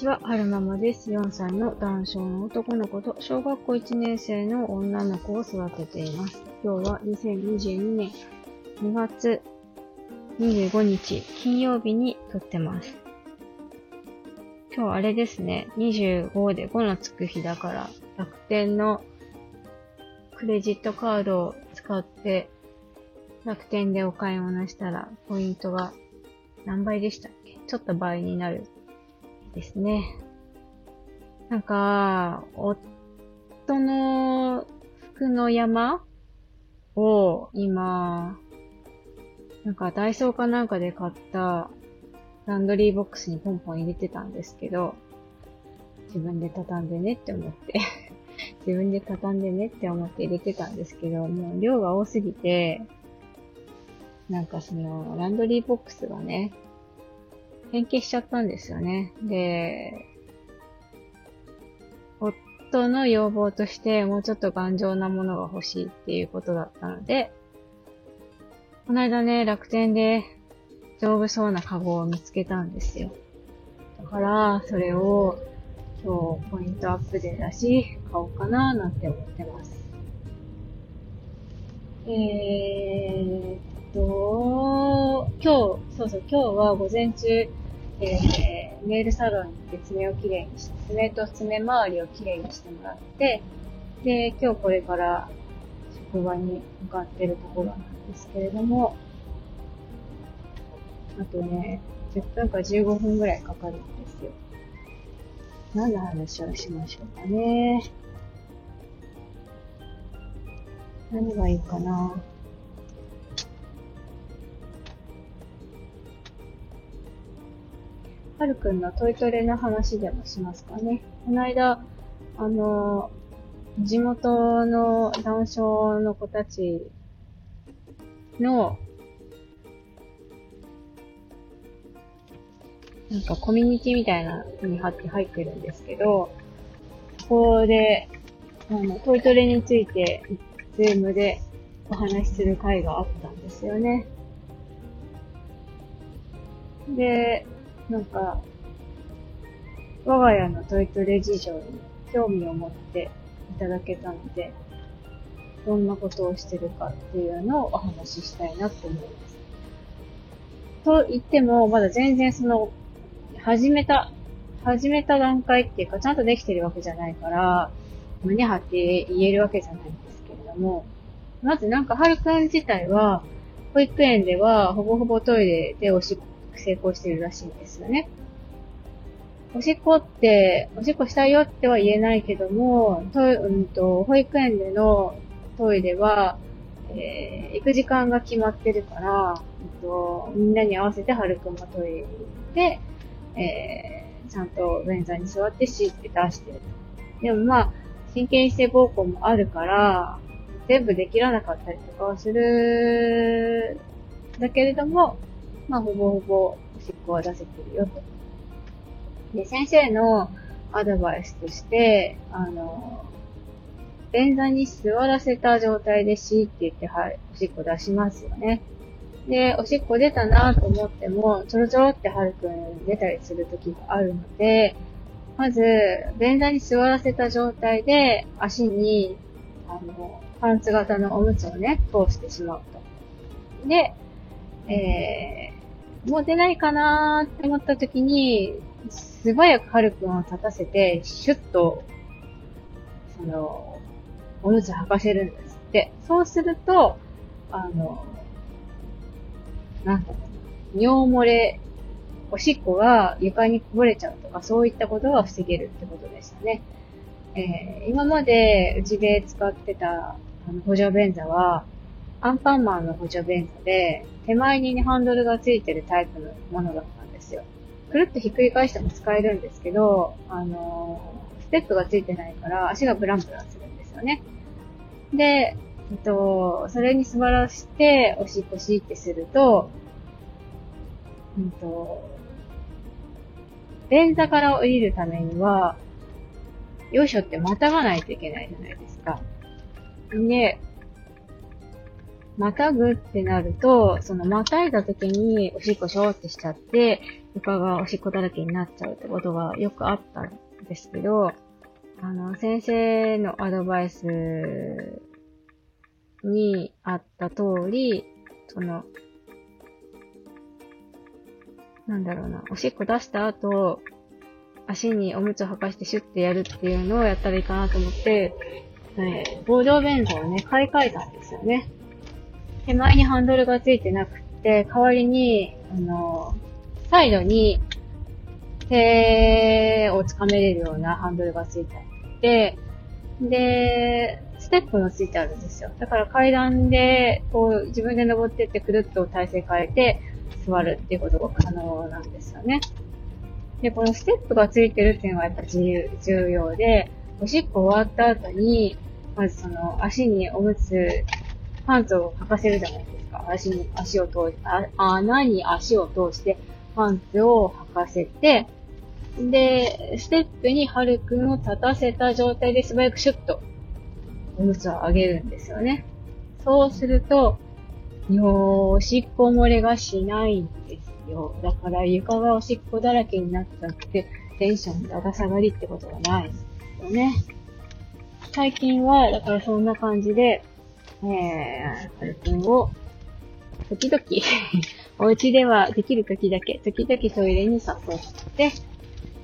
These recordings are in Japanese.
ちは、はるままです。4歳の男性の男の子と小学校1年生の女の子を育てています。今日は2022年2月25日金曜日に撮ってます。今日あれですね、25で5のつく日だから楽天のクレジットカードを使って楽天でお買い物したらポイントが何倍でしたっけ？ちょっと倍になるですね。なんか、夫の服の山を今、なんかダイソーかなんかで買ったランドリーボックスにポンポン入れてたんですけど、自分で畳んでねって思って 自分で畳んでねって思って入れてたんですけど、もう量が多すぎて、なんかその、ランドリーボックスがね、変形しちゃったんですよね。で、夫の要望としてもうちょっと頑丈なものが欲しいっていうことだったので、この間ね、楽天で丈夫そうなカゴを見つけたんですよ。だから、それを今日ポイントアップでだし、買おうかななんて思ってます。えーっと、今日、そうそう、今日は午前中、えー、ネイルサロンに行って爪をきれいにして、爪と爪周りをきれいにしてもらって、で、今日これから職場に向かってるところなんですけれども、あとね、10分か15分ぐらいかかるんですよ。何の話をしましょうかね。何がいいかな。はるくんのトイトレの話でもしますかね。この間、あの、地元の男性の子たちの、なんかコミュニティみたいなのに入ってるんですけど、ここで、あの、トイトレについて、 Zoom でお話しする会があったんですよね。で、なんか、我が家のトイトレ事情に興味を持っていただけたので、どんなことをしてるかっていうのをお話ししたいなと思います。と言っても、まだ全然その、始めた、始めた段階っていうか、ちゃんとできてるわけじゃないから、胸張って言えるわけじゃないんですけれども、まずなんか、はるくん自体は、保育園ではほぼほぼトイレでおしっ成功してるらしいんですよね。おしっこって、おしっこしたいよっては言えないけども、とうんと、保育園でのトイレは、えー、行く時間が決まってるから、うんと、みんなに合わせてはるくんもトイレに行って、えー、ちゃんと便座に座ってシーって出してる。でもまあ、神経性膀胱もあるから、全部できらなかったりとかはする、だけれども、まあ、ほぼほぼおしっこは出せてるよと。で、先生のアドバイスとして、あの、便座に座らせた状態でシーって言って、はい、おしっこ出しますよね。で、おしっこ出たなと思っても、ちょろちょろってはるくん出たりする時があるので、まず、便座に座らせた状態で、足に、あの、パンツ型のおむつをね、通してしまうと。で、えもう出ないかなーって思った時に、素早くハルくんを立たせて、シュッと、その、おむつ履かせるんですって。そうすると、あの、なんだろう、尿漏れ、おしっこが床にこぼれちゃうとか、そういったことが防げるってことでしたね。えー、今までうちで使ってたあの補助便座は、アンパンマンの補助便座で、手前に、ね、ハンドルがついてるタイプのものだったんですよ。くるっとひっくり返しても使えるんですけど、あのー、ステップがついてないから足がブランブランするんですよね。で、えっと、それに座らして、おしっこしってすると、うんと、便座から降りるためには、よいしょってまたがないといけないじゃないですか。で、またぐってなると、そのまたいだ時におしっこしょーってしちゃって、床がおしっこだらけになっちゃうってことがよくあったんですけど、あの、先生のアドバイスにあった通り、その、なんだろうな、おしっこ出した後、足におむつを履かしてシュッてやるっていうのをやったらいいかなと思って、えー、棒状便座をね、買い替えたんですよね。手前にハンドルがついてなくて、代わりに、あの、サイドに手を掴めれるようなハンドルがついてあって、で、ステップもついてあるんですよ。だから階段で、こう、自分で登ってってくるっと体勢変えて座るっていうことが可能なんですよね。で、このステップがついてるっていうのがやっぱ重要で、おしっこ終わった後に、まずその足におむつ、パンツを履かせるじゃないですか。足に足を通し、あ穴に足を通してパンツを履かせて、で、ステップにはるくんを立たせた状態で素早くシュッとおむつを上げるんですよね。そうすると、よおしっこ漏れがしないんですよ。だから床がおしっこだらけになっちゃって、テンションだだ下がりってことがないんですよね。最近は、だからそんな感じで、えー、はるくんを、時々 お家ではできる時だけ、時々トイレに誘って、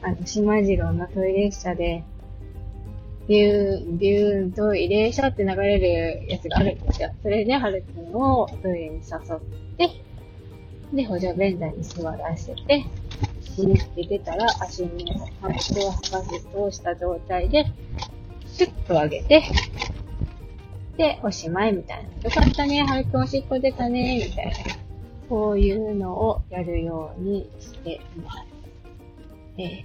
あの、島次郎のトイレ車で、ビューン、ビューントイレ車って流れるやつがあるんですよ。それで、はるくんをトイレに誘って、で、補助便座に座らせて、死ぬって出たら足にハップを履かせ通した状態で、シュッと上げて、で、おしまいみたいな。よかったね、はるくんおしっこ出たね、みたいな。そういうのをやるようにしています。え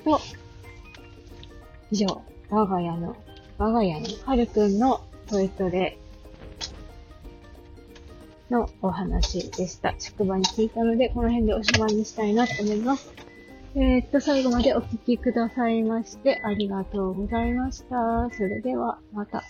ー、と、以上、我が家の、我が家のはるくんのトイトレのお話でした。職場に聞いたので、この辺でおしまいにしたいなと思います。えー、っと、最後までお聞きくださいまして、ありがとうございました。それでは、また。